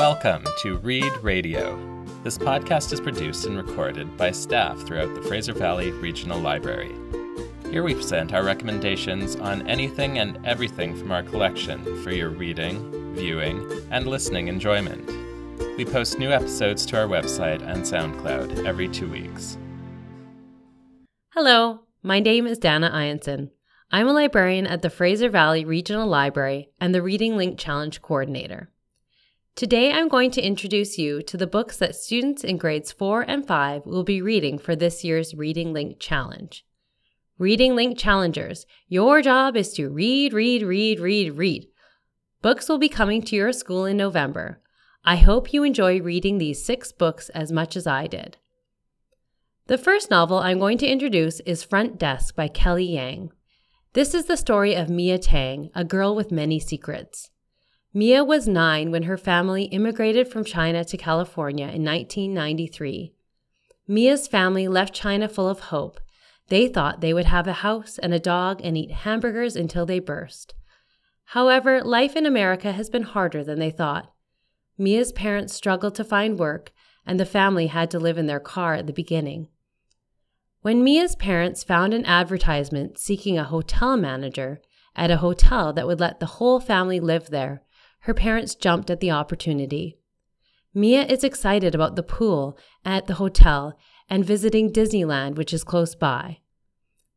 Welcome to Read Radio. This podcast is produced and recorded by staff throughout the Fraser Valley Regional Library. Here we present our recommendations on anything and everything from our collection for your reading, viewing, and listening enjoyment. We post new episodes to our website and SoundCloud every two weeks. Hello, my name is Dana Ianson. I'm a librarian at the Fraser Valley Regional Library and the Reading Link Challenge coordinator. Today I'm going to introduce you to the books that students in grades 4 and 5 will be reading for this year's Reading Link Challenge. Reading Link Challengers, your job is to read, read, read, read, read. Books will be coming to your school in November. I hope you enjoy reading these six books as much as I did. The first novel I'm going to introduce is Front Desk by Kelly Yang. This is the story of Mia Tang, a girl with many secrets. Mia was nine when her family immigrated from China to California in 1993. Mia's family left China full of hope. They thought they would have a house and a dog and eat hamburgers until they burst. However, life in America has been harder than they thought. Mia's parents struggled to find work, and the family had to live in their car at the beginning. When Mia's parents found an advertisement seeking a hotel manager at a hotel that would let the whole family live there, her parents jumped at the opportunity. Mia is excited about the pool at the hotel and visiting Disneyland, which is close by.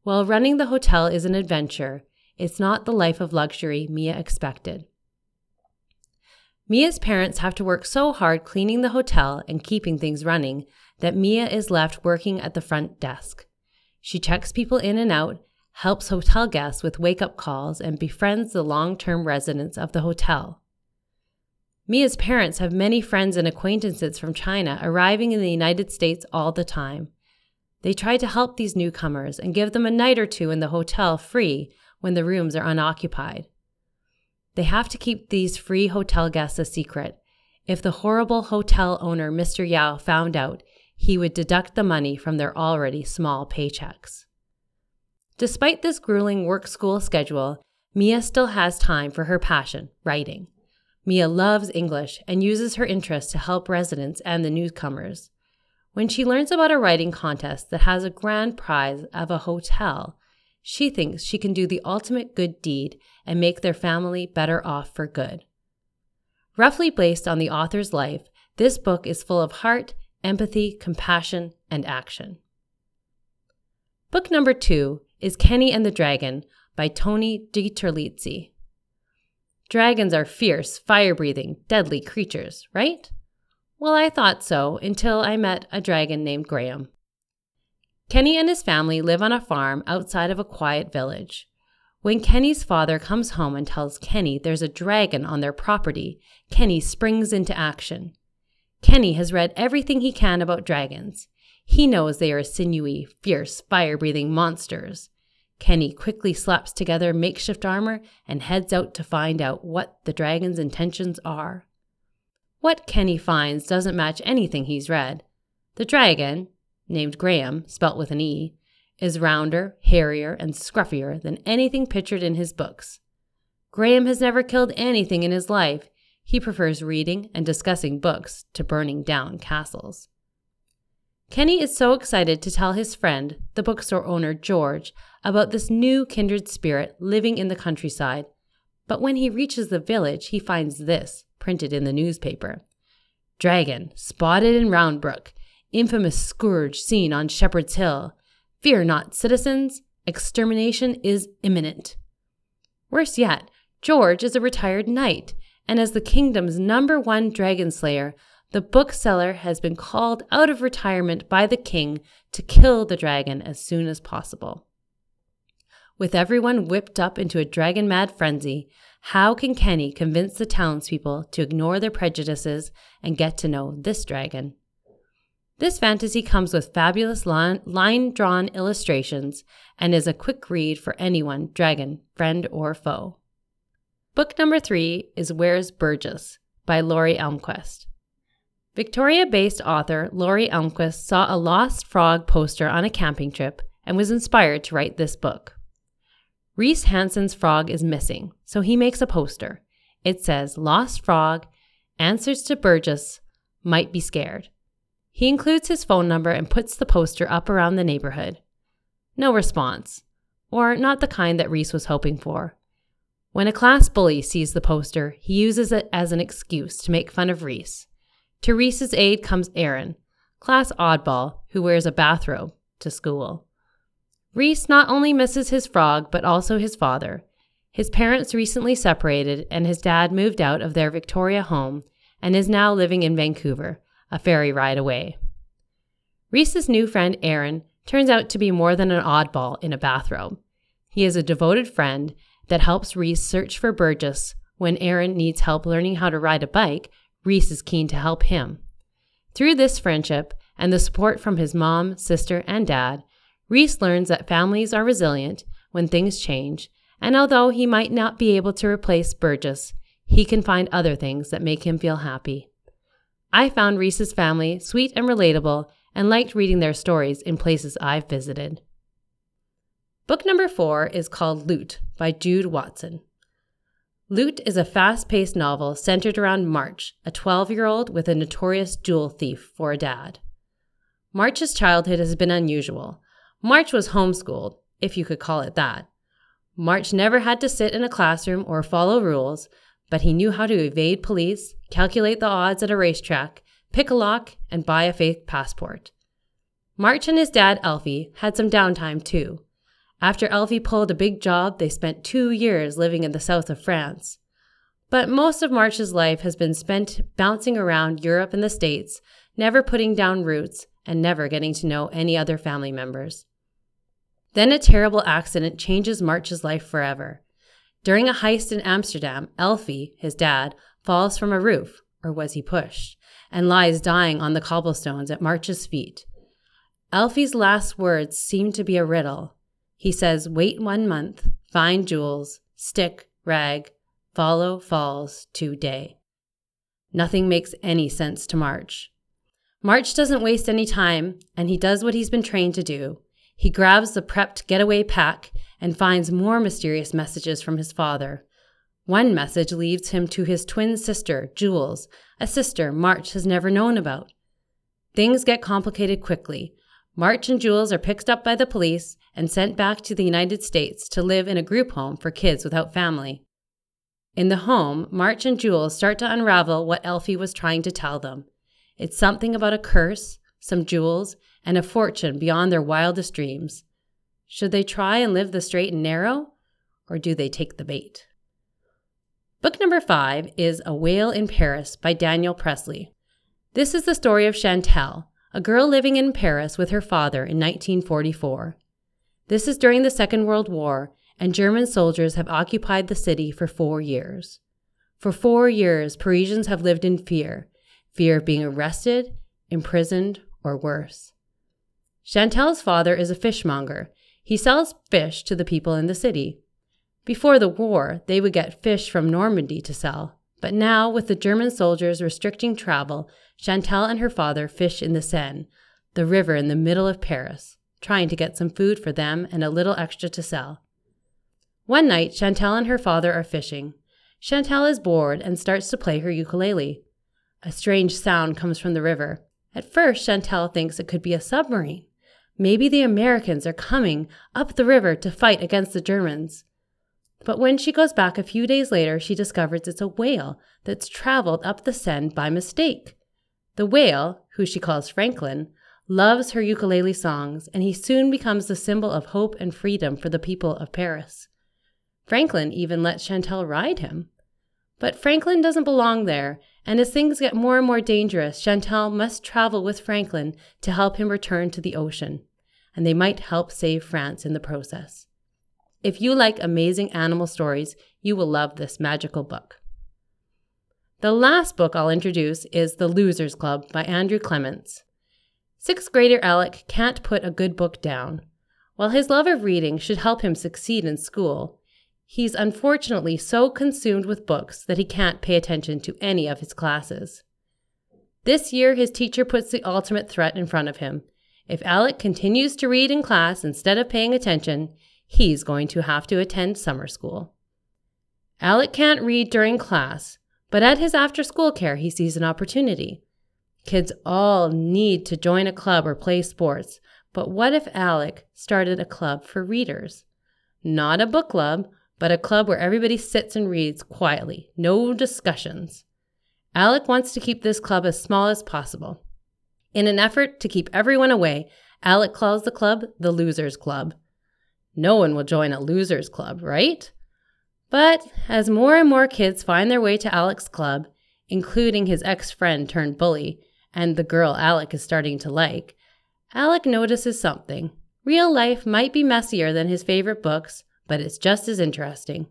While running the hotel is an adventure, it's not the life of luxury Mia expected. Mia's parents have to work so hard cleaning the hotel and keeping things running that Mia is left working at the front desk. She checks people in and out, helps hotel guests with wake up calls, and befriends the long term residents of the hotel. Mia's parents have many friends and acquaintances from China arriving in the United States all the time. They try to help these newcomers and give them a night or two in the hotel free when the rooms are unoccupied. They have to keep these free hotel guests a secret. If the horrible hotel owner, Mr. Yao, found out, he would deduct the money from their already small paychecks. Despite this grueling work school schedule, Mia still has time for her passion, writing. Mia loves English and uses her interest to help residents and the newcomers. When she learns about a writing contest that has a grand prize of a hotel, she thinks she can do the ultimate good deed and make their family better off for good. Roughly based on the author's life, this book is full of heart, empathy, compassion, and action. Book number two is Kenny and the Dragon by Tony DiTerlizzi. Dragons are fierce, fire breathing, deadly creatures, right? Well, I thought so until I met a dragon named Graham. Kenny and his family live on a farm outside of a quiet village. When Kenny's father comes home and tells Kenny there's a dragon on their property, Kenny springs into action. Kenny has read everything he can about dragons. He knows they are sinewy, fierce, fire breathing monsters. Kenny quickly slaps together makeshift armor and heads out to find out what the dragon's intentions are. What Kenny finds doesn't match anything he's read. The dragon, named Graham, spelt with an E, is rounder, hairier, and scruffier than anything pictured in his books. Graham has never killed anything in his life. He prefers reading and discussing books to burning down castles. Kenny is so excited to tell his friend, the bookstore owner George, about this new kindred spirit living in the countryside. But when he reaches the village, he finds this printed in the newspaper Dragon spotted in Roundbrook, infamous scourge seen on Shepherd's Hill. Fear not, citizens, extermination is imminent. Worse yet, George is a retired knight, and as the kingdom's number one dragon slayer, the bookseller has been called out of retirement by the king to kill the dragon as soon as possible. With everyone whipped up into a dragon mad frenzy, how can Kenny convince the townspeople to ignore their prejudices and get to know this dragon? This fantasy comes with fabulous line drawn illustrations and is a quick read for anyone, dragon, friend, or foe. Book number three is Where's Burgess by Laurie Elmquist. Victoria based author Laurie Elmquist saw a lost frog poster on a camping trip and was inspired to write this book. Reese Hansen's frog is missing, so he makes a poster. It says Lost Frog, answers to Burgess, might be scared. He includes his phone number and puts the poster up around the neighborhood. No response, or not the kind that Reese was hoping for. When a class bully sees the poster, he uses it as an excuse to make fun of Reese. To Reese's aid comes Aaron, class oddball who wears a bathrobe to school. Reese not only misses his frog, but also his father. His parents recently separated, and his dad moved out of their Victoria home and is now living in Vancouver, a ferry ride away. Reese's new friend Aaron turns out to be more than an oddball in a bathrobe. He is a devoted friend that helps Reese search for Burgess. When Aaron needs help learning how to ride a bike, Reese is keen to help him. Through this friendship and the support from his mom, sister, and dad, Reese learns that families are resilient when things change, and although he might not be able to replace Burgess, he can find other things that make him feel happy. I found Reese's family sweet and relatable and liked reading their stories in places I've visited. Book number four is called Loot by Jude Watson. Loot is a fast paced novel centered around March, a 12 year old with a notorious jewel thief for a dad. March's childhood has been unusual. March was homeschooled, if you could call it that. March never had to sit in a classroom or follow rules, but he knew how to evade police, calculate the odds at a racetrack, pick a lock, and buy a fake passport. March and his dad, Elfie, had some downtime too. After Elfie pulled a big job, they spent two years living in the south of France. But most of March's life has been spent bouncing around Europe and the States, never putting down roots and never getting to know any other family members. Then a terrible accident changes March's life forever. During a heist in Amsterdam, Elfie, his dad, falls from a roof, or was he pushed, and lies dying on the cobblestones at March's feet. Elfie's last words seem to be a riddle. He says, Wait one month, find jewels, stick, rag, follow falls to day. Nothing makes any sense to March. March doesn't waste any time, and he does what he's been trained to do. He grabs the prepped getaway pack and finds more mysterious messages from his father. One message leads him to his twin sister, Jules, a sister March has never known about. Things get complicated quickly. March and Jules are picked up by the police and sent back to the United States to live in a group home for kids without family. In the home, March and Jules start to unravel what Elfie was trying to tell them. It's something about a curse, some jewels, and a fortune beyond their wildest dreams. Should they try and live the straight and narrow, or do they take the bait? Book number five is A Whale in Paris by Daniel Presley. This is the story of Chantal, a girl living in Paris with her father in 1944. This is during the Second World War, and German soldiers have occupied the city for four years. For four years, Parisians have lived in fear fear of being arrested, imprisoned, or worse. Chantal's father is a fishmonger he sells fish to the people in the city. Before the war, they would get fish from Normandy to sell, but now, with the German soldiers restricting travel, Chantal and her father fish in the Seine, the river in the middle of Paris, trying to get some food for them and a little extra to sell. One night, Chantal and her father are fishing. Chantal is bored and starts to play her ukulele. A strange sound comes from the river. At first, Chantal thinks it could be a submarine. Maybe the Americans are coming up the river to fight against the Germans. But when she goes back a few days later, she discovers it's a whale that's traveled up the Seine by mistake. The whale, who she calls Franklin, loves her ukulele songs, and he soon becomes the symbol of hope and freedom for the people of Paris. Franklin even lets Chantal ride him. But Franklin doesn't belong there, and as things get more and more dangerous, Chantal must travel with Franklin to help him return to the ocean, and they might help save France in the process. If you like amazing animal stories, you will love this magical book. The last book I'll introduce is The Losers Club by Andrew Clements. Sixth grader Alec can't put a good book down. While his love of reading should help him succeed in school, He's unfortunately so consumed with books that he can't pay attention to any of his classes. This year, his teacher puts the ultimate threat in front of him. If Alec continues to read in class instead of paying attention, he's going to have to attend summer school. Alec can't read during class, But at his after school care, he sees an opportunity. Kids all need to join a club or play sports, but what if Alec started a club for readers? Not a book club, but a club where everybody sits and reads quietly, no discussions. Alec wants to keep this club as small as possible. In an effort to keep everyone away, Alec calls the club the Losers Club. No one will join a Losers Club, right? But as more and more kids find their way to Alec's club, including his ex friend turned bully and the girl Alec is starting to like, Alec notices something. Real life might be messier than his favorite books, but it's just as interesting.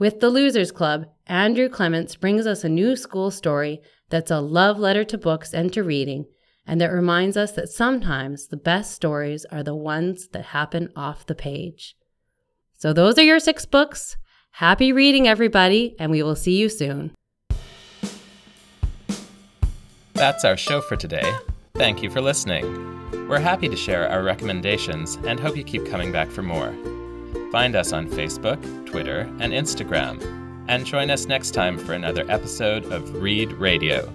With the Losers Club, Andrew Clements brings us a new school story that's a love letter to books and to reading, and that reminds us that sometimes the best stories are the ones that happen off the page. So, those are your six books. Happy reading, everybody, and we will see you soon. That's our show for today. Thank you for listening. We're happy to share our recommendations and hope you keep coming back for more. Find us on Facebook, Twitter, and Instagram. And join us next time for another episode of Read Radio.